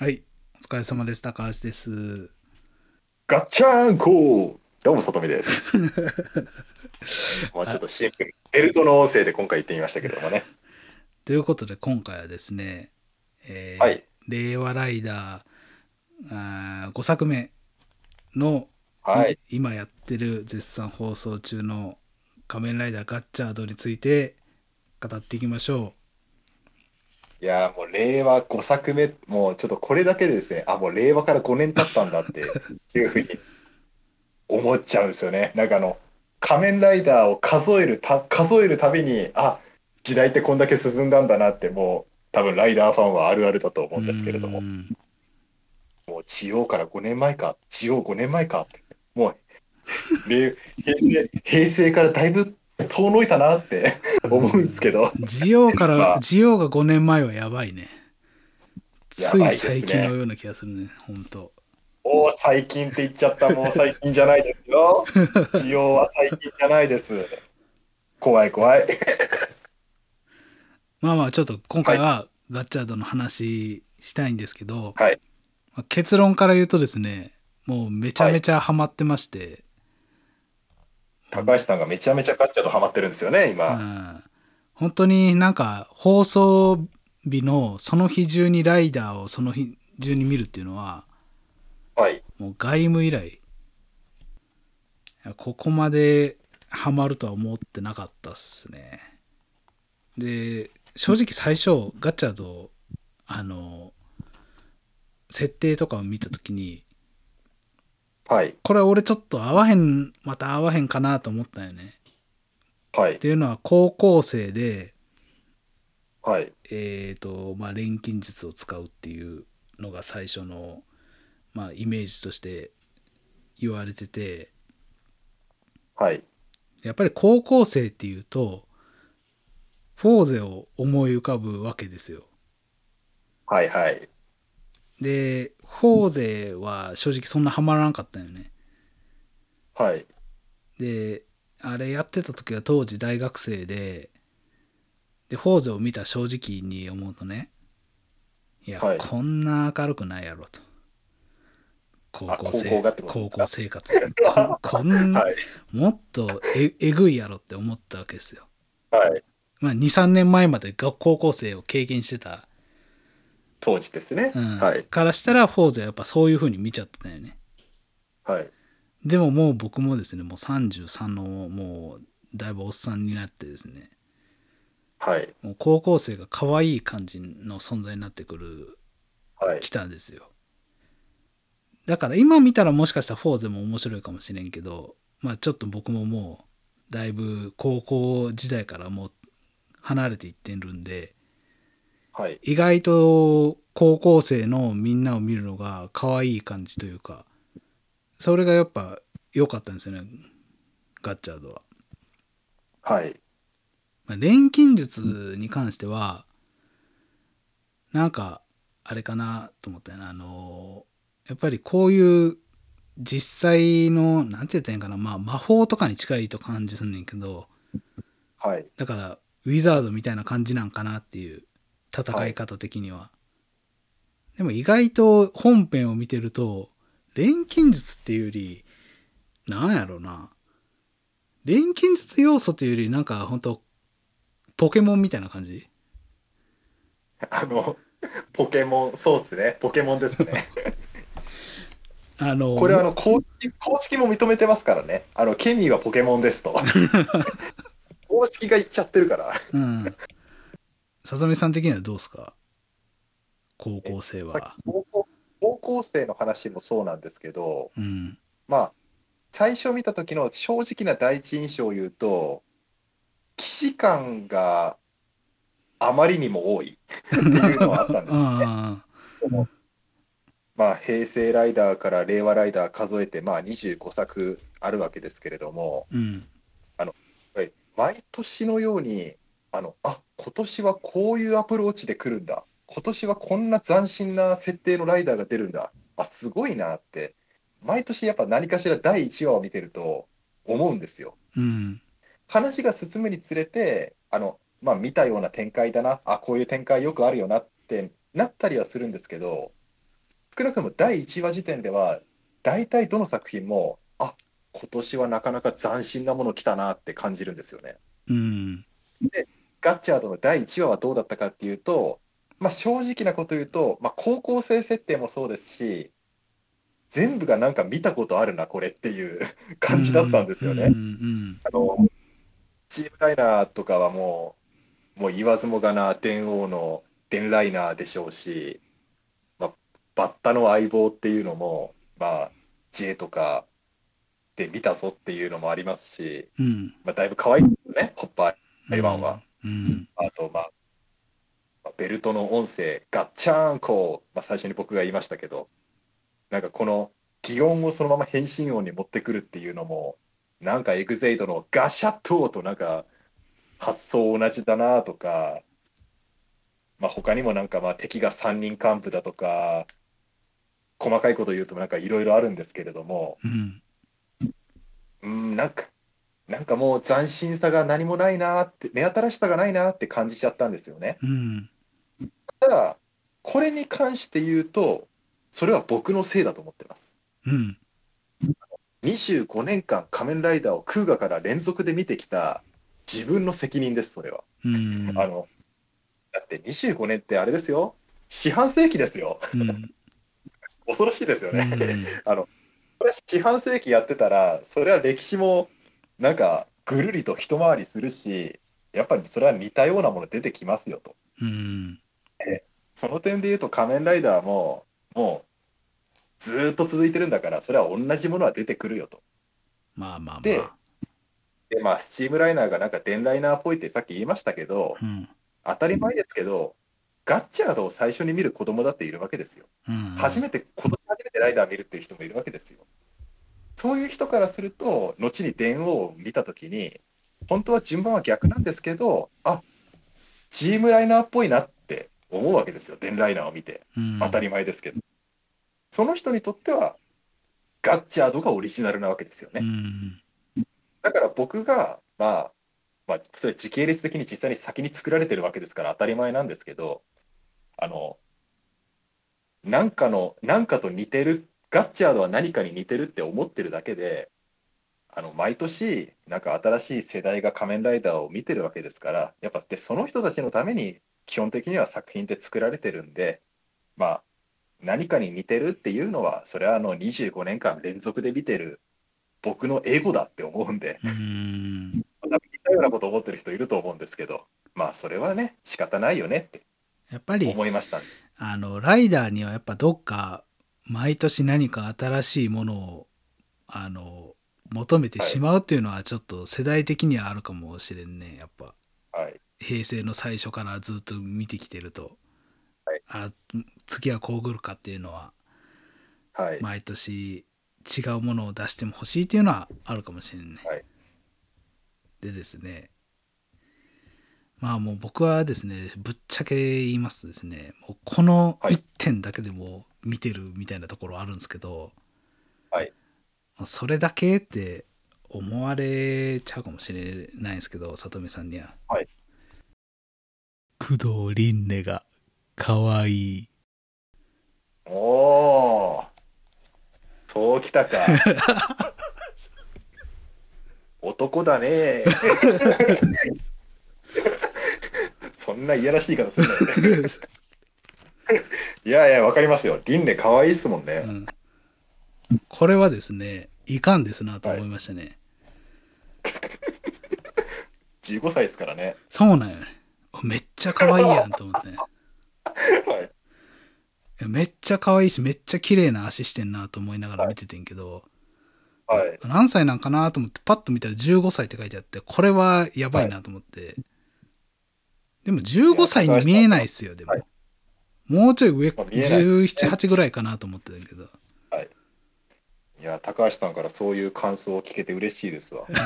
はい、お疲れ様です。高橋です。ガッチャンコどうも、里見です。もうちょっとシンプル。ベルトの音声で今回言ってみましたけれどもね。ということで、今回はですね、えーはい令和ライダーあ5作目の、はい。い今やってる絶賛放送中の仮面ライダーガッチャードについて語っていきましょいやーもう令和5作目、もうちょっとこれだけでですね、あ、もう令和から5年経ったんだっていうふうに思っちゃうんですよね。なんかあの、仮面ライダーを数えるた、数えるたびに、あ、時代ってこんだけ進んだんだなって、もう多分ライダーファンはあるあるだとう。思うんですけれどもう、んもうジオから5年前か、ジオ5年前かって、もう令平成平成からだいぶ遠のいたなって思うんですけど、ジオかまら、あジオが5年前はやばいね。つい最近のような気がするね、本当。おお、最近って言っちゃった、もう最近じゃないですよ。ジオは最近じゃないです。怖い怖い。まあまあ、ちょっと今回はガッチャードの話したいんですけど、はい。まあ結論から言うとですねもうめちゃめちゃハマってまして、高橋さんがめちゃめちゃガッチャとハマってるんですよね、う今。ん本当になんか放送日のその日中にライダーをその日中に見るっていうのははい。もう外務以来ここまでハマるとは思ってなかったっすねで正直最初ガッチャードあの設定とかを見た時にはい。これ俺ちょっと合わへんまた合わへんかなと思ったよねはいっ。ていうのは高校生ではい。えーとまあ錬金術を使うっていうのが最初の、まあ、イメージとして言われててはい。やっぱり高校生っていうとフォーゼを思い浮かぶわけですよはい。はい。でフォーゼは正直そんなハマらなかったよねはい。であれやってた時は当時大学生ででフォーゼを見た正直に思うとねいや、はいこんな明るくないやろと高校あ高生校がってこと高ですか？校生活ここんな、はい。もっとええぐいやろって思ったわけですよはい。まあ23年前までが高校生を経験してた、当時ですね。うんはい。からしたらフォーゼはやっぱそういう風に見ちゃってたよねはい。でももう僕もですねもう33のもうだいぶおっさんになってですねはい。もう高校生が可愛い感じの存在になってくるはい来。たんですよだから今見たらもしかしたらフォーゼも面白いかもしれんけどまあちょっと僕ももうだいぶ高校時代からもう離れていってるんではい。意外と高校生のみんなを見るのが可愛い感じというかそれがやっぱ良かったんですよねガッチャードは。はい。まあ錬金術に関してはなんかあれかなと思ったよなあのやっぱりこういう実際のなんて言ったらいいんかな、まあ、魔法とかに近いと感じすんねんけどはい。だからウィザードみたいな感じなんかなっていう戦い方的には、でも意外と本編を見てると錬金術っていうよりなんやろうな錬金術要素というよりなんか本当ポケモンみたいな感じ？あの、ポケモン、そうですね。ポケモンですね。あのこれあの公式、公式も認めてますからね。あの、ケミーはポケモンですと。公式が言っちゃってるから。うん里見さん的にはどうですか？高校生は。き高校高校生の話もそうなんですけど、うん。まあ、最初見た時の正直な第一印象を言うと、既視感があまりにも多い。っていうのはあったんですよね。まあ、平成ライダーから令和ライダー数えて、まあ、25作あるわけですけれども、あうん。はい毎年のように、あのあ今年はこういうアプローチで来るんだ、今年はこんな斬新な設定のライダーが出るんだ、あすごいなって、毎年やっぱ何かしら第1話を見てると思うんですよ。うん話が進むにつれて、あのまあ、見たような展開だな、あこういう展開よくあるよなってなったりはするんですけど、少なくとも第1話時点では、大体どの作品も、あ今年はなかなか斬新なもの来たなって感じるんですよね。うん。ガッチャードの第1話はどうだったかっていうと、まあ、正直なこと言うと、まあ、高校生設定もそうですし、全部がなんか見たことあるな、これっていう 感じだったんですよね。うんうんあのチームライナーとかはもう、もう言わずもがな電王の電ライナーでしょうし、まあ、バッタの相棒っていうのも、まあ、J とかで見たぞっていうのもありますし、うん。うん。まあ、だいぶ可愛いですよね、ホッパー台湾は。うん。あと、まあ、まあベルトの音声、ガッチャーンコー、まあ、最初に僕が言いましたけど、なんかこの擬音をそのまま変身音に持ってくるっていうのも、なんかエグゼイドのガシャットとなんか発想同じだなとか、まあ、他にもなんかまあ敵が3人幹部だとか、細かいこと言うとなんかいろいろあるんですけれども、うん。うん、なんか、なんかもう斬新さが何もないなって、目新しさがないなって感じちゃったんですよね。うん。ただ、これに関して言うと、それは僕のせいだと思ってます。うん。25年間仮面ライダーを空ガから連続で見てきた自分の責任です、それは。うん。あの、だって25年ってあれですよ。四半世紀ですよ。うん。恐ろしいですよね。うん これ四半世紀やってたら、それは歴史もなんかぐるりと一回りするし、やっぱりそれは似たようなもの出てきますよと。うん。その点で言うと仮面ライダーも、もうずーっと続いてるんだから、それは同じものは出てくるよと。まあまあまであ。で、まあ、スチームライナーがなんか電ライナーっぽいってさっき言いましたけど、うん。当たり前ですけど、ガッチャードを最初に見る子供だっているわけですよ。うん。初めて、今年初めてライダー見るっていう人もいるわけですよ。そういう人からすると、後に電王を見たときに、本当は順番は逆なんですけど、あチームライナーっぽいなって思うわけですよ、電ライナーを見て。うん当たり前ですけど。その人にとっては、ガッチャードがオリジナルなわけですよね。うん。だから僕が、まあ、まあ、それ時系列的に実際に先に作られてるわけですから当たり前なんですけど、あの、なんかの、なんかと似てる、ガッチャードは何かに似てるって思ってるだけで、あの、毎年、なんか新しい世代が仮面ライダーを見てるわけですから、やっぱで、その人たちのために基本的には作品って作られてるんで、まあ、何かに似てるっていうのは、それはあの25年間連続で見てる僕のエゴだって思うんで、うん。多分似たようなこと思ってる人いると思うんですけど、まあそれはね、仕方ないよねってやっぱり、思いましたんで。あの、ライダーにはやっぱどっか、毎年何か新しいものを、あの、求めてしまうっていうのはちょっと世代的にはあるかもしれんね。やっぱ。はい。平成の最初からずっと見てきてると、はいあ次はこう来るかっていうのははい。毎年違うものを出しても欲しいっていうのはあるかもしれない、はいでですねまあもう僕はですねぶっちゃけ言いますとですねもうこのはい1点だけでも見てるみたいなところあるんですけど、はいそれだけって思われちゃうかもしれないんですけど里見さんにははい工藤凛音が可愛いおー、そうきたか。男だね。そんないやらしい方するんだよね。いやいや、わかりますよ。凛音可愛いっすもんね。うんこれはですねいかんですなと思いましたね、15歳ですからね。そうなんよねめっちゃ可愛いやんと思ってね はい。めっちゃ可愛いしめっちゃ綺麗な足してんなと思いながら見ててんけど、はい。何歳なんかなと思ってパッと見たら15歳って書いてあってこれはやばいなと思って、でも15歳に見えないっすよでも、はいもうちょい上まあ見えない。178ぐらいかなと思ってたけど。い。や、高橋さんからそういう感想を聞けて嬉しいですわ。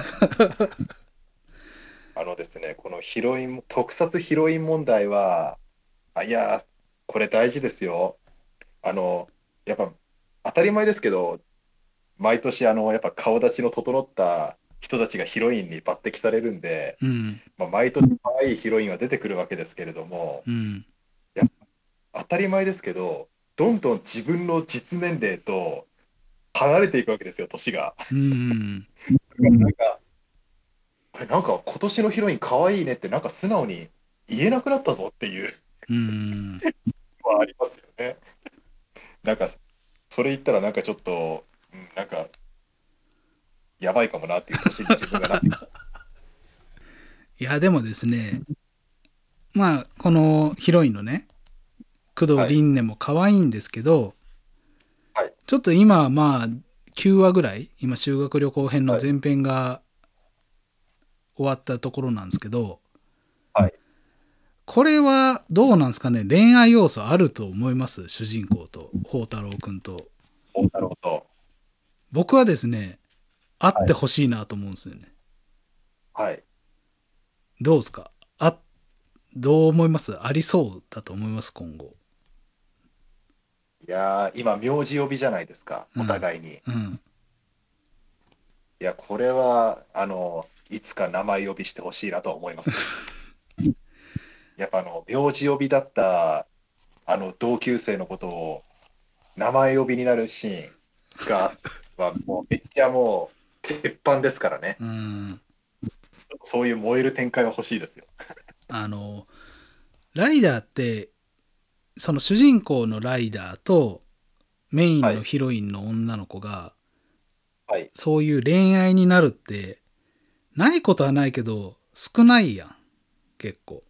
あのですね、このヒロイン、特撮ヒロイン問題は、あいや、これ大事ですよ。あの、やっぱ当たり前ですけど、毎年、あの、やっぱ顔立ちの整った人たちがヒロインに抜擢されるんで、うん。まあ、毎年可愛いヒロインは出てくるわけですけれども、うん当たり前ですけど、どんどん自分の実年齢と離れていくわけですよ、年が。うんなんか、なんか今年のヒロイン可愛いねって、なんか素直に言えなくなったぞっていううんのはありますよね。なんか、それ言ったらなんかちょっと、うんなんか、やばいかもなっていう年に自分がなってきた。いやでもですねまあこのヒロインのね工藤凛音も可愛いんですけど、はい。ちょっと今まあ9話ぐらい今修学旅行編の前編が終わったところなんですけど、はい。これはどうなんですかね？恋愛要素あると思います？主人公と宝太郎くんと。おなるほど。僕はですねあってほしいなと思うんですよね、はい。どうですか？あどう思います？ありそうだと思います？今後いやー、今、名字呼びじゃないですか、うんお互いに。うんいや、これは、あの、いつか名前呼びしてほしいなとは思います。やっぱ、あの、名字呼びだった、あの、同級生のことを、名前呼びになるシーンが、はもう、めっちゃもう、鉄板ですからね。うんそういう燃える展開は欲しいですよ。あのライダーってその主人公のライダーとメインのヒロインの女の子が、はい。そういう恋愛になるってないことはないけど少ないやん結構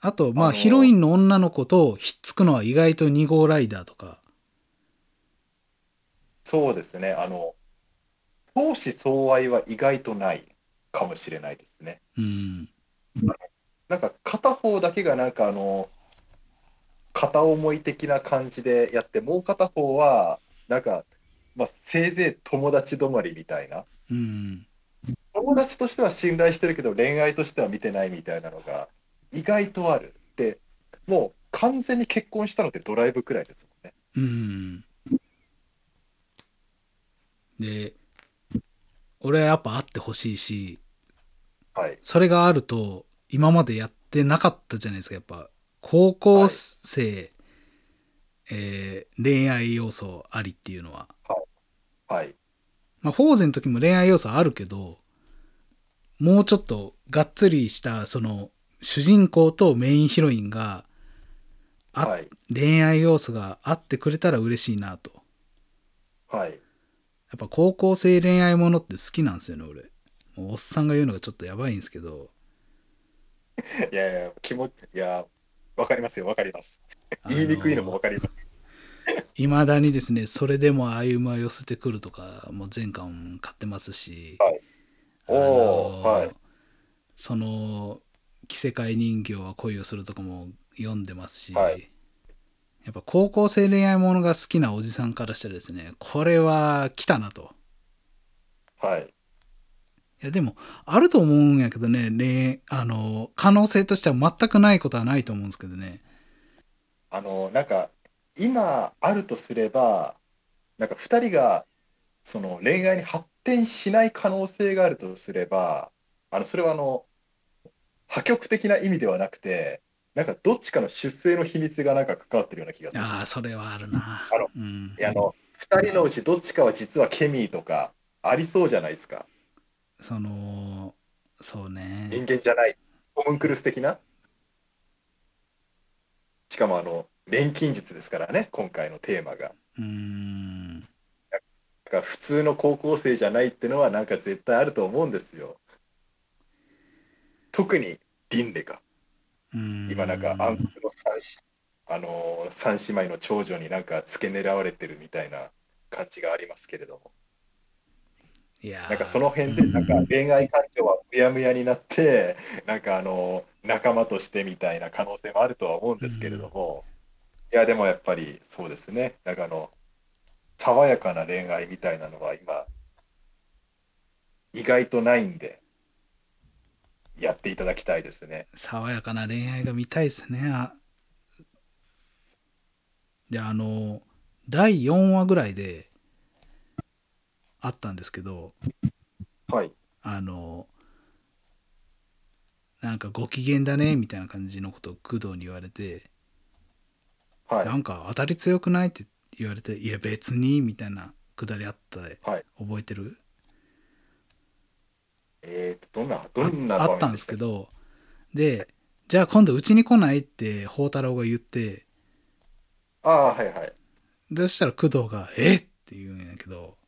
あとまああのヒロインの女の子とひっつくのは意外と2号ライダーとかそうですね。あの、相思相愛は意外とないかもしれないですね。うんなんか片方だけがなんかあの片思い的な感じでやってもう片方はなんか、まあ、せいぜい友達止まりみたいな。うん。友達としては信頼してるけど恋愛としては見てないみたいなのが意外とあるでもう完全に結婚したのってドライブくらいですもんね。うん。で俺はやっぱ会ってほしいしはい。それがあると今までやってなかったじゃないですか。やっぱ高校生、えー恋愛要素ありっていうのは。はい。まあフォーゼの時も恋愛要素あるけどもうちょっとがっつりしたその主人公とメインヒロインがあはい。恋愛要素があってくれたら嬉しいなと。はい。やっぱ高校生恋愛ものって好きなんですよね俺。もうおっさんが言うのがちょっとやばいんですけど いやいや気持ちいやわかりますよわかります。言いにくいのもわかります。いまだにですねそれでも歩夢は寄せてくるとかもう前巻買ってますし、はい。おーはい。その着せ替え人形は恋をするとかも読んでますし、はい。やっぱ高校生恋愛ものが好きなおじさんからしたらですねこれは来たなと。はいいやでもあると思うんやけどね恋あの可能性としては全くないことはないと思うんですけどね。あのなんか今あるとすればなんか2人がその恋愛に発展しない可能性があるとすればあのそれはあの破局的な意味ではなくてなんかどっちかの出生の秘密がなんか関わってるような気がする。ああそれはあるな。あのうん。あの2人のうちどっちかは実はケミーとかありそうじゃないですかそのそうね。人間じゃないホムンクルス的な？しかもあの錬金術ですからね今回のテーマが。うーん。だから普通の高校生じゃないってのはなんか絶対あると思うんですよ。特にリンレが。うーん今なん。か暗黒の三しあのー三姉妹の長女になんか付け狙われてるみたいな感じがありますけれどもいやー。なんかその辺でなんか恋愛感情はうやむやになってなんかあのー仲間としてみたいな可能性もあるとは思うんですけれども、いやでもやっぱりそうですね。なんかあの爽やかな恋愛みたいなのは今意外とないんでやっていただきたいですね。爽やかな恋愛が見たいですね。あであの第4話ぐらいであったんですけどはい。あのなんかご機嫌だねみたいな感じのことを工藤に言われてはい。なんか当たり強くないって言われて、いや別にみたいなくだりあったではい。覚えてる？えーと、どんな、どんなああったんですけど、で、じゃあ今度うちに来ないって宝太郎が言って、ああ、はいはい。そしたら工藤が、え？って言うんやけど、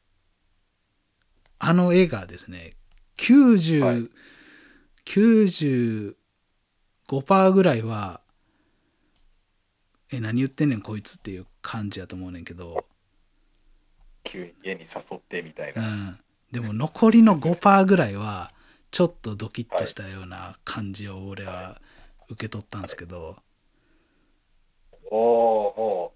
あの絵がですね、90、はい。95%ぐらいは、え、何言ってんねんこいつっていう感じやと思うねんけど、急に家に誘ってみたいうな。ん。でも残りの 5%ぐらいは、ちょっとドキッとしたような感じを俺は受け取ったんですけど、おおもう、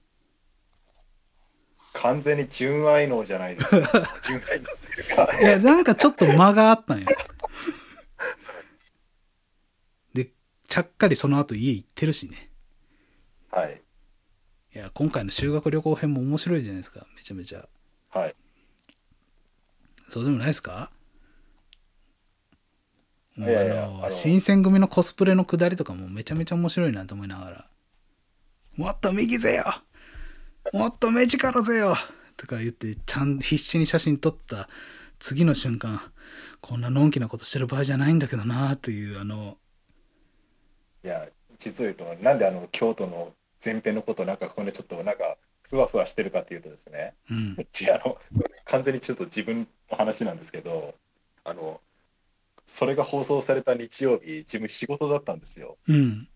完全に純愛能じゃないですか。純愛能っていうか、いや、なんかちょっと間があったんよ。で、ちゃっかりその後家行ってるしね。はい。いや、今回の修学旅行編も面白いじゃないですか。めちゃめちゃ。はい。そうでもないですか？いやいやあのあの新選組のコスプレのくだりとかもめちゃめちゃ面白いなと思いながら「もっと右ぜよもっと目力ぜよ!」とか言ってちゃん必死に写真撮った。次の瞬間こんなのんきなことしてる場合じゃないんだけどな。というあのいや、実を言うと、なんであの京都の前編のこと、なんかここでちょっとなんか、ふわふわしてるかっていうとですね、うん。あの完全にちょっと自分の話なんですけど、あの、それが放送された日曜日、自分仕事だったんですよ。うん。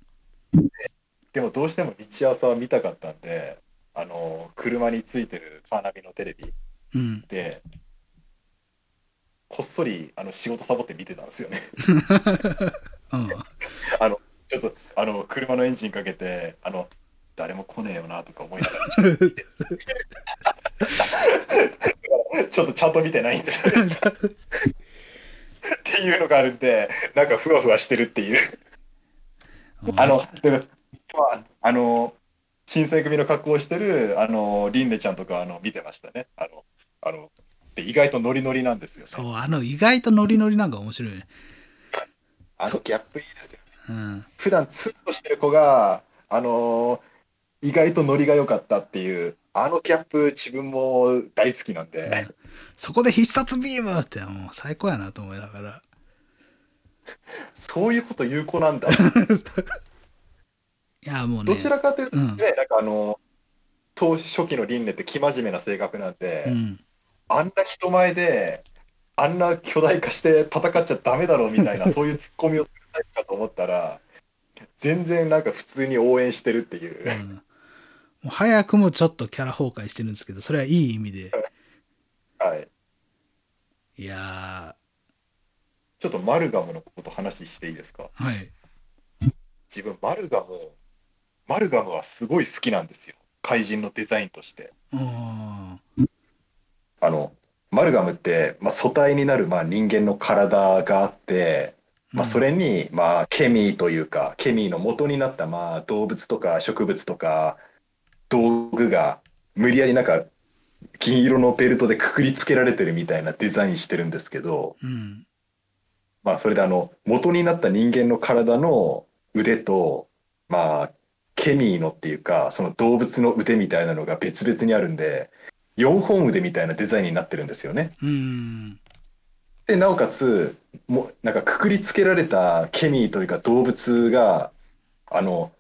でもどうしても日朝は見たかったんで、あの、車についてるカーナビのテレビうん。で、こっそりあの仕事サボって見てたんですよね。うん。ちょっとあの車のエンジンかけて、あの誰も来ねえよなとか思いながら。ちょっとちょっとちゃんと見てないんですよね。っていうのがあるんで、なんかふわふわしてるっていう。あの、でもまあ、あの、新選組の格好をしてる、あの、リンネちゃんとか、あの、見てましたね。あの、あの、で意外とノリノリなんですよね。そうあの意外とノリノリなんか面白いねそあのギャップいいですよ。うん普段ツンとしてる子が、あの意外とノリが良かったっていう、あのギャップ、自分も大好きなんで、そこで必殺ビームってもう最高やなと思いながらそういうこと有効なんだ。いやもうね。どちらかというと、ねうん。なんかあの、当初期の輪廻って生真面目な性格なんで、うん。あんな人前で、あんな巨大化して戦っちゃダメだろうみたいな、そういうツッコミをするタイプかと思ったら、全然なんか普通に応援してるっていう。うん。もう早くもちょっとキャラ崩壊してるんですけどそれはいい意味で。はい。いやちょっとマルガムのこと話していいですか？ーはい。自分、マルガム、マルガムはすごい好きなんですよ。怪人のデザインとして。うんあの、マルガムって、まあ、素体になるまあ人間の体があって、まあ、それに、まあ、ケミーというか、ケミーの元になった、まあ、動物とか植物とか、道具が、無理やりなんか、金色のベルトでくくりつけられてるみたいなデザインしてるんですけど、うんまあ、それであの、元になった人間の体の腕と、まあ、ケミーのっていうか、その動物の腕みたいなのが別々にあるんで、4本腕みたいなデザインになってるんですよね。うんで、なおかつ、もうなんかくくりつけられたケミーというか動物が、あの、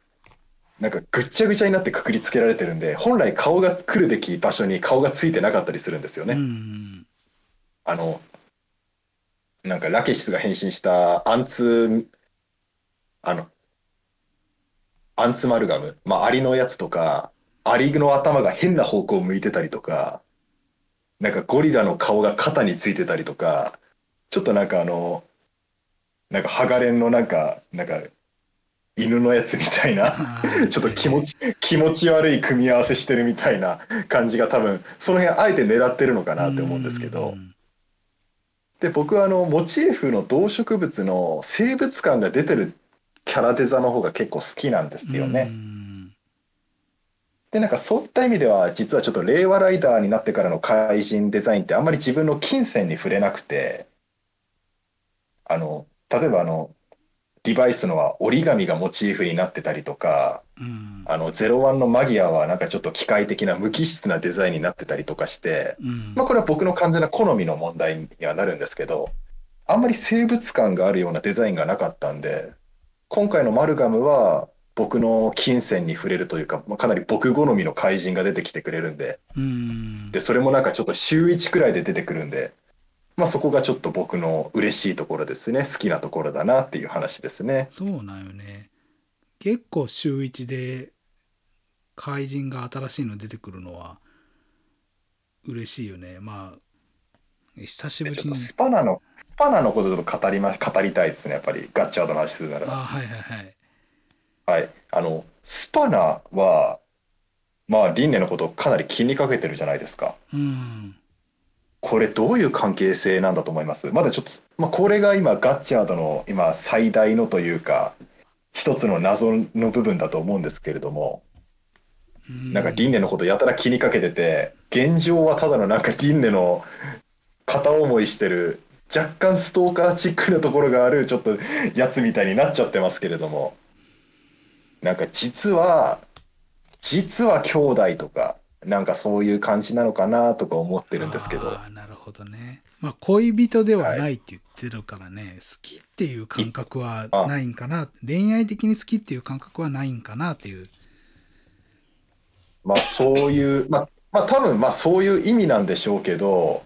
なんかぐっちゃぐちゃになってくくりつけられてるんで、本来顔が来るべき場所に顔がついてなかったりするんですよね。うんあの、なんかラケシスが変身したアンツ、あの、アンツマルガム、まあ、アリのやつとか、アリの頭が変な方向を向いてたりとか、なんかゴリラの顔が肩についてたりとか、ちょっとなんかあの、なんかハガレンのなんか、なんか、犬のやつみたいな、ちょっと気持ち、気持ち悪い組み合わせしてるみたいな感じが多分、その辺あえて狙ってるのかなって思うんですけど、うん。で僕はあのモチーフの動植物の生物感が出てるキャラデザの方が結構好きなんですようね。ん。でなんかそういった意味では実はちょっと令和ライダーになってからの怪人デザインってあんまり自分の金銭に触れなくてあの例えばあのリバイスのは折り紙がモチーフになってたりとか、うん。あの、01のマギアはなんかちょっと機械的な無機質なデザインになってたりとかして、うん。まあこれは僕の完全な好みの問題にはなるんですけど、あんまり生物感があるようなデザインがなかったんで、今回のマルガムは僕の金銭に触れるというか、まあ、かなり僕好みの怪人が出てきてくれるんで、うんで、それもなんかちょっと週1くらいで出てくるんで、まあそこがちょっと僕の嬉しいところですね。好きなところだなっていう話ですね。そうなんよね結構週一で怪人が新しいの出てくるのは嬉しいよねまあ久しぶりにでちょっとスパナの、スパナのことちょっと語りま、語りたいですね。やっぱりガッチャードの話するなら。あはいはいはいはい。あの、スパナは、まあ、リンネのことをかなり気にかけてるじゃないですか。うんこれどういう関係性なんだと思います？まだちょっと、まあ、これが今ガッチャードの今最大のというか、一つの謎の部分だと思うんですけれども、うんなんかリンネのことやたら気にかけてて、現状はただのなんかリンネの片思いしてる、若干ストーカーチックなところがあるちょっとやつみたいになっちゃってますけれども、なんか実は、実は兄弟とか、なんかそういう感じなのかなとか思ってるんですけど、なるほどね。まあ恋人ではないって言ってるからね、好きっていう感覚はないんかな。恋愛的に好きっていう感覚はないんかなっていう。まあそういう、まあ、まあ多分まあそういう意味なんでしょうけど、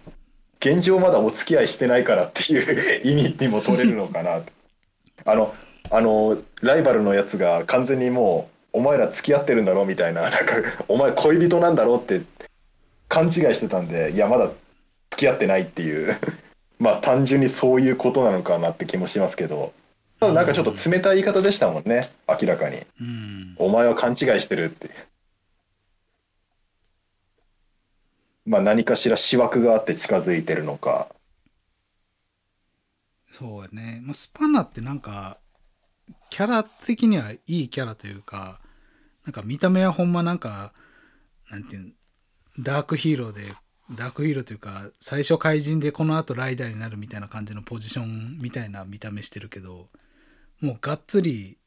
現状まだお付き合いしてないからっていう意味にも取れるのかなと。あの、あの、ライバルのやつが完全にもう、お前ら付き合ってるんだろみたいな、なんか、お前恋人なんだろって勘違いしてたんで、いや、まだ付き合ってないっていう、まあ単純にそういうことなのかなって気もしますけど、ただなんかちょっと冷たい言い方でしたもんね、明らかに。うんお前は勘違いしてるって。まあ何かしら思惑があって近づいてるのか。そうやね、まあ、スパナってなんかキャラ的にはいいキャラというかなんか見た目はほんまなんかなんていうんダークヒーローでダークヒーローというか最初怪人でこの後ライダーになるみたいな感じのポジションみたいな見た目してるけどもうがっつり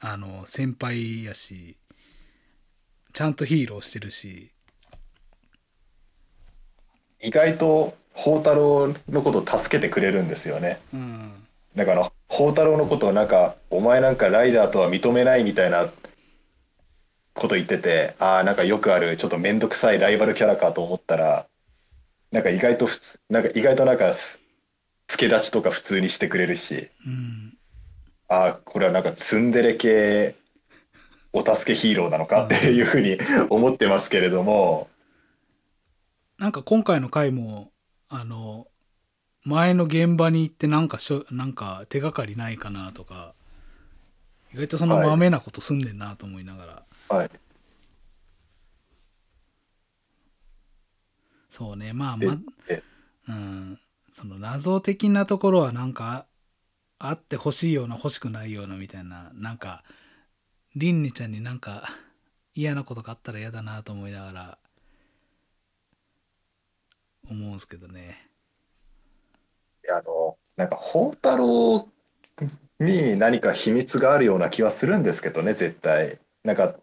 あの先輩やしちゃんとヒーローしてるし意外と宝太郎のことを助けてくれるんですよね。うんなんかあの、宝太郎のことをなんか、お前なんかライダーとは認めないみたいなこと言ってて、ああ、なんかよくある、ちょっとめんどくさいライバルキャラかと思ったら、なんか意外と普通、なんか意外となんか、助立ちとか普通にしてくれるし、うんああ、これはなんかツンデレ系お助けヒーローなのかっていうふうに思ってますけれども、なんか今回の回もあの前の現場に行ってなんかしょなんか手がかりないかなとか意外とそのはい。まめなことすんねんなと思いながら、はい。そうねまあでまでうん。その謎的なところはなんかあってほしいような欲しくないようなみたいななんかりんねちゃんになんか嫌なことがあったら嫌だなと思いながら思うんすけどねあの、なんか宝太郎に何か秘密があるような気はするんですけどね、絶対。なんか、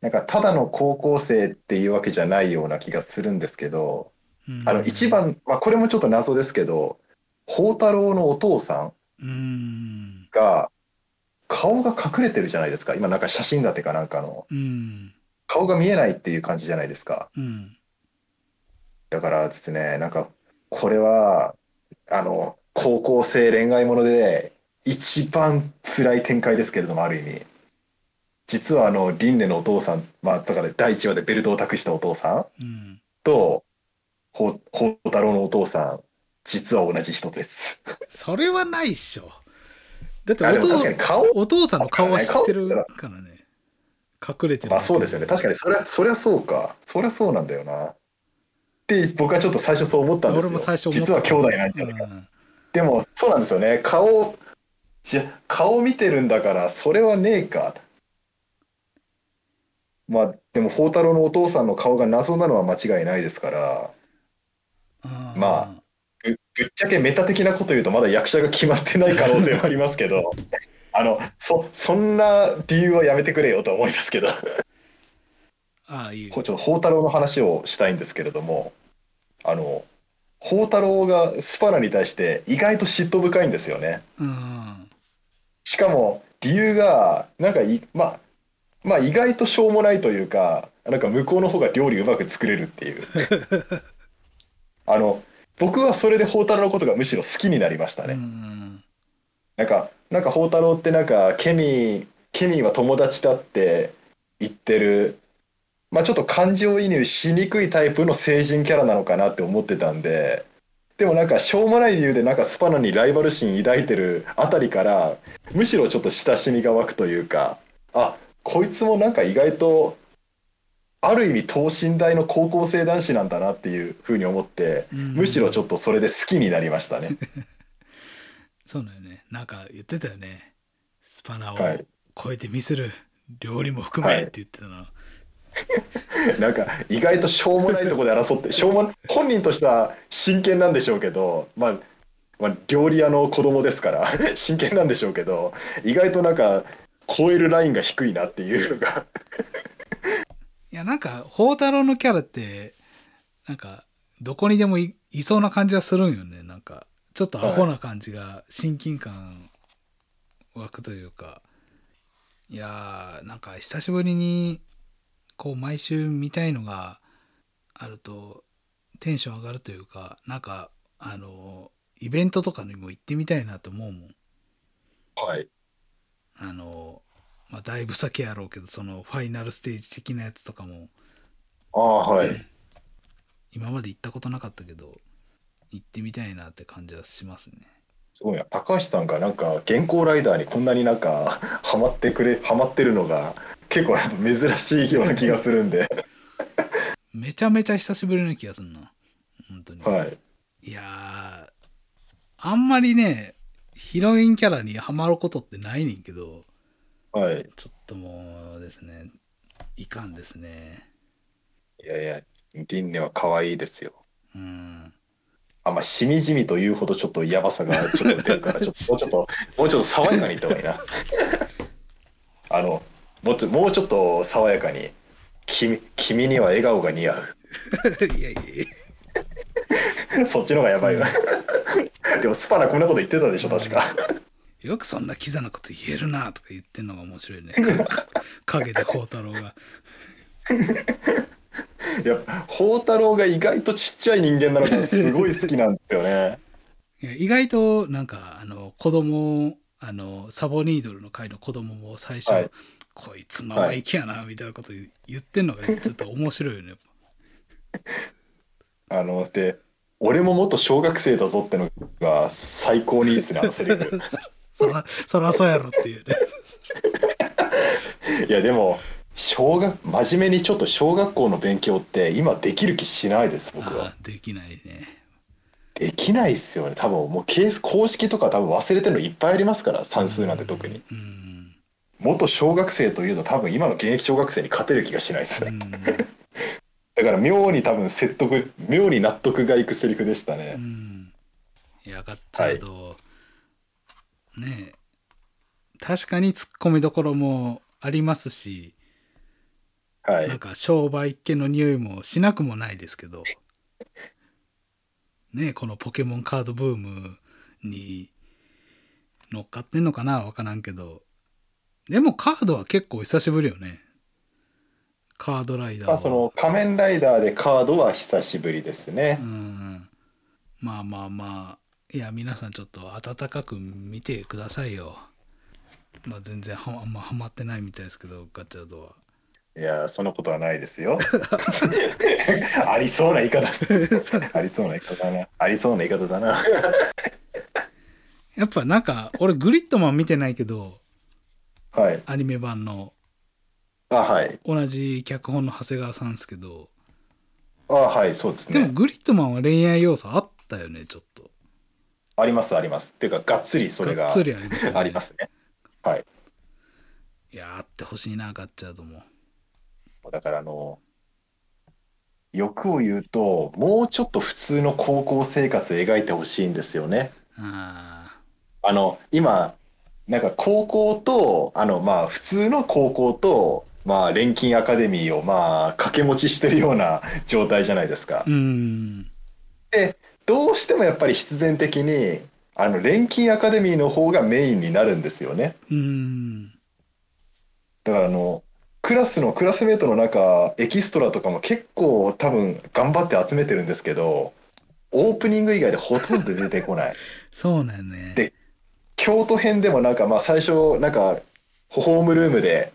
なんかただの高校生っていうわけじゃないような気がするんですけど、うんあの一番、まあ、これもちょっと謎ですけど、宝太郎のお父さんが顔が隠れてるじゃないですか。今なんか写真立てかなんかのうん顔が見えないっていう感じじゃないですか。うんだからですね、なんかこれはあの高校生恋愛もので一番辛い展開ですけれども、ある意味。実はあのリンネのお父さん、まあ、だから第1話でベルトを託したお父さんうんとほ宝太郎のお父さん、実は同じ人です。それはないっしょだってお父お父さんの顔は知ってる顔からね隠れてるまあそうですよね。確かにそれは、そりゃそうか。そりゃそうなんだよな。って僕はちょっと最初そう思ったんですよ。俺も最初実は兄弟なんじゃないか。うんでもそうなんですよね。顔、じゃ顔見てるんだから、それはねえか。まあでも宝太郎のお父さんの顔が謎なのは間違いないですから、まぶぶっちゃけメタ的なこと言うとまだ役者が決まってない可能性もありますけど、あの、そ、そんな理由はやめてくれよと思いますけど、ああいいちょっと宝太郎の話をしたいんですけれども、あの、宝太郎がスパナに対して意外と嫉妬深いんですよね。うんしかも理由が、なんかい、まあ、まあ意外としょうもないというか、なんか向こうの方が料理うまく作れるっていう。あの、僕はそれで宝太郎のことがむしろ好きになりましたうね。んなんか、なんか宝太郎ってなんか、ケミー、ケミーは友達だって言ってる、まあちょっと感情移入しにくいタイプの成人キャラなのかなって思ってたんで、でもなんかしょうもない理由でなんかスパナにライバル心抱いてるあたりから、むしろちょっと親しみが湧くというか、あ、こいつもなんか意外と、ある意味等身大の高校生男子なんだなっていうふうに思って、うん。むしろちょっとそれで好きになりましたね。そうだよね。なんか言ってたよね。スパナをはい。超えてみせる料理も含めって言ってたな、なんか意外としょうもないとこで争って、しょうも本人としては真剣なんでしょうけど、まあ、まあ、料理屋の子供ですから 真剣なんでしょうけど、意外となんか超えるラインが低いなっていうのが、いやなんか宝太郎のキャラってなんかどこにでもいいそうな感じはするんよね。なんかちょっとアホな感じが親近感湧くというか、い、やーなんか久しぶりにこう毎週見たいのがあるとテンション上がるというかなんかあのイベントとかにも行ってみたいなと思うもん。はい、あの、まあ、だいぶ先やろうけどそのファイナルステージ的なやつとかも。ああ、はい。今まで行ったことなかったけど行ってみたいなって感じはしますね。すごいな、高橋さんがなんか原稿ライダーにこんなになんかハマってくれ、ハマってるのが結構やっぱ珍しいような気がするんで、めちゃめちゃ久しぶりな気がするな本当に、はい。い、やーあんまりねヒロインキャラにハマることってないねんけどはい。ちょっともうですねいかんですねいやいや、リンネは可愛いですよ。うんあんましみじみというほどちょっとやばさがちょっと出るから、ちょっともうちょっと、もうちょっと爽やかに言った方がいいな。あの、もうちょもうちょっと爽やかに、君君には笑顔が似合う。いやいやいやそっちの方がやばいな。でもスパナこんなこと言ってたでしょ、確か。よくそんなキザなこと言えるなとか言ってんのが面白いね 影で孝太郎がいや、宝太郎が意外とちっちゃい人間なのがすごい好きなんですよね。意外となんかあの子供あのサボニードルの回の子供も最初、はいこいつ生意気やなみたいなこと言ってんのが ちょっと面白いよね。あの、で、俺ももっと小学生だぞってのが最高にいいですね、あのセリフ。そらそらそうやろっていうね。いや、でも、小学、真面目にちょっと小学校の勉強って今できる気しないです、僕は。できないね。できないっすよね。多分もうケース公式とか多分忘れてるのいっぱいありますから、算数なんて特に。うん。元小学生というと多分今の現役小学生に勝てる気がしないですね。うん だから妙に多分説得、妙に納得がいくセリフでしたうね。ん。いやガッチャード、ねえ確かにツッコミどころもありますし、はいなん。か商売っ気の匂いもしなくもないですけど、ねえこのポケモンカードブームに乗っかってんのかなわからんけど、でもカードは結構久しぶりよね。カードライダーは。まあその仮面ライダーでカードは久しぶりですねう。ん。まあまあまあ、いや皆さんちょっと温かく見てくださいよ。まあ全然はあんまハマってないみたいですけど、ガチャードは。いや、そんなことはないですよ。ありそうな言い方。ありそうな言い方だな。ありそうな言い方だな。やっぱなんか、俺グリッドマン見てないけど、はい。アニメ版のあ、はい。同じ脚本の長谷川さんですけど、あ、はい、そうですでもね。グリッドマンは恋愛要素あったよね、ちょっと。あります、あります。っていうか、がっつりそれががっつりありますよね。ありますね。はい。いや、あってほしいな、ガッチャードも。だから、あの、欲を言うと、もうちょっと普通の高校生活描いてほしいんですよね。ああの、今、なんか高校と、あの、まあ、普通の高校と、まあ、錬金アカデミーを、まあ、掛け持ちしてるような状態じゃないですかう。んで、どうしてもやっぱり必然的に、あの、錬金アカデミーの方がメインになるんですよね。うんだから、あの、クラスのクラスメートの中、エキストラとかも結構多分頑張って集めてるんですけど、オープニング以外でほとんど出てこない。そうなんよねで京都編でもなんかまあ最初なんかホームルームで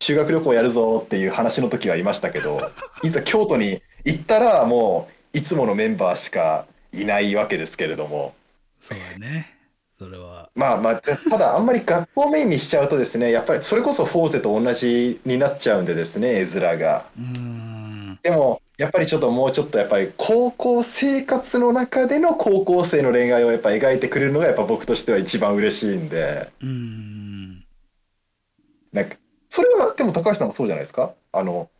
修学旅行やるぞっていう話の時はいましたけど いざ京都に行ったらもういつものメンバーしかいないわけですけれども。そうやね。それは。まあまあただあんまり学校メインにしちゃうとですねやっぱりそれこそフォーゼと同じになっちゃうんでですね絵面が。うん。でもやっぱりちょっともうちょっとやっぱり高校生活の中での高校生の恋愛をやっぱ描いてくれるのがやっぱ僕としては一番嬉しいんでうんなんか、それはでも高橋さんもそうじゃないですか？あの、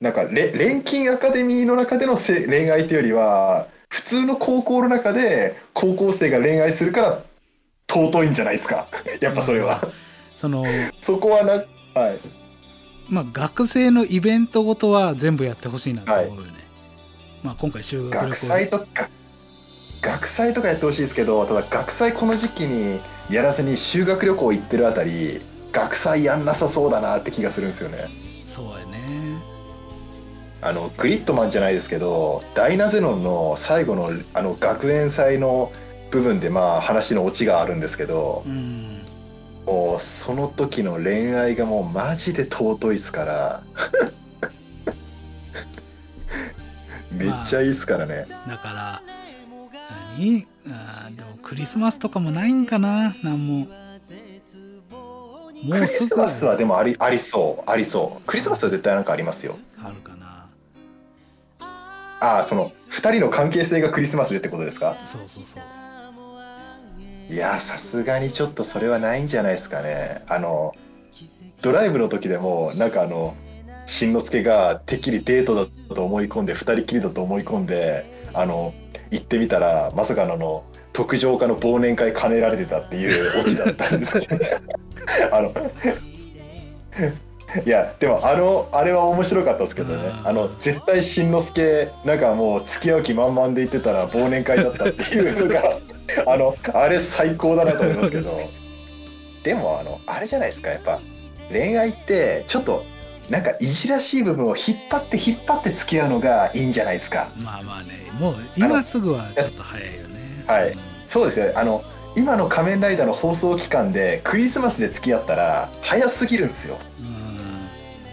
なんかレ、錬金アカデミーの中でのせ恋愛というよりは、普通の高校の中で高校生が恋愛するから尊いんじゃないですか？やっぱそれは。そのそこはな、はい。まあ学生のイベントごとは全部やってほしいなと思うよね、まあ今回修学旅行学祭とか、学祭とかやってほしいですけど、ただ学祭この時期にやらずに修学旅行行ってるあたり、学祭やんなさそうだなって気がするんですよね。そうやね。あのグリッドマンじゃないですけどダイナゼノンの最後のあの学園祭の部分でまあ話のオチがあるんですけどうんもうその時の恋愛がもうマジで尊いっすから。めっちゃいいっすからね、だから何？あーでもクリスマスとかもないんかな？なんも。もクリうすぐ。スマスはでもありありそう。ありそう。クリスマスは絶対なんかありますよ。あるかな？ああその2人の関係性がクリスマスでってことですか？そうそうそういやさすがにちょっとそれはないんじゃないですかね。あのドライブの時でもなんかあのしんのすけがてっきりデートだと思い込んで2人きりだと思い込んであの行ってみたらまさかのあの特上化の忘年会兼ねられてたっていうオチだったんですけどね。あのいやでもあのあれは面白かったですけどね。うん。あの絶対しんのすけなんかもう付き合う気満々で言ってたら忘年会だったっていうのが あのあれ最高だなと思いますけど。でもあのあれじゃないですかやっぱ。恋愛ってちょっとなんかいじらしい部分を引っ張って引っ張って付き合うのがいいんじゃないですか。まあまあねもう今すぐはちょっと早いよね。はいうんそうですよあの今の「仮面ライダー」の放送期間でクリスマスで付き合ったら早すぎるんですよ。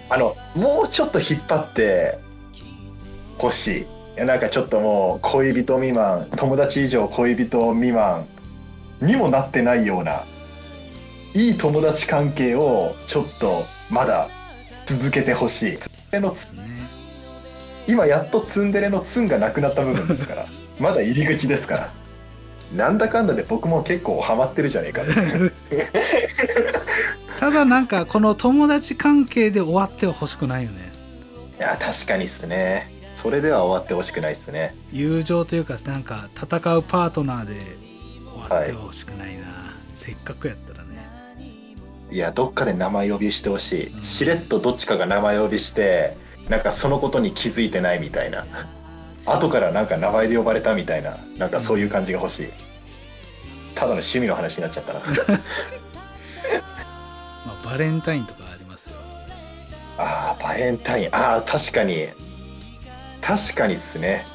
あのもうちょっと引っ張ってほしいなんかちょっともう恋人未満友達以上恋人未満にもなってないようないい友達関係をちょっとまだ続けてほしい。今やっとツンデレのツンがなくなった部分ですからまだ入り口ですから。なんだかんだで僕も結構ハマってるじゃねえか ただなんかこの友達関係で終わってはほしくないよね。いや確かにっすねそれでは終わってほしくないっすね。友情というかなんか戦うパートナーで終わってはほしくないな、せっかくやったらね。いやどっかで名前呼びしてほしうん。いしれっとどっちかが名前呼びしてなんかそのことに気づいてないみたいな。後からなんか名前で呼ばれたみたいななんかそういう感じが欲しい。ただの趣味の話になっちゃったな。まあバレンタインとかありますよ。あーバレンタイン。ああ確かに確かにっすね。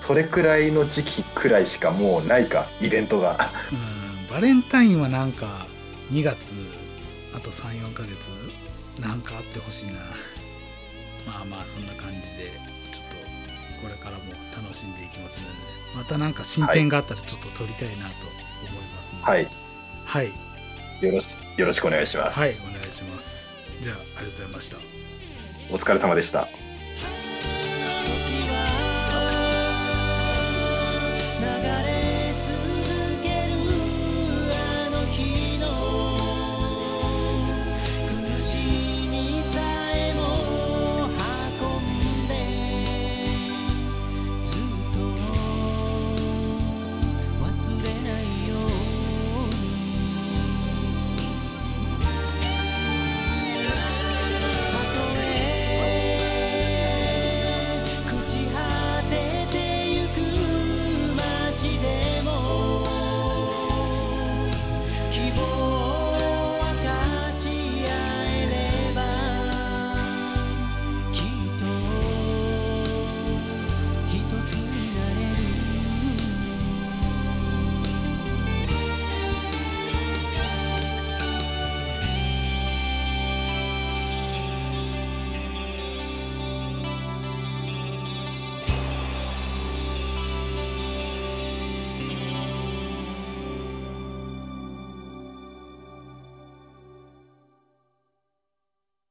それくらいの時期くらいしかもうないか。イベントが。うん。バレンタインはなんか2月あと34ヶ月なんかあってほしいな。まあまあそんな感じでちょっとこれからも楽しんでいきますので。またなんか進展があったらちょっと撮りたいなと思いますので。はい。はい。よろしよろしくお願いします、はいお願いします。じゃあありがとうございました。お疲れ様でした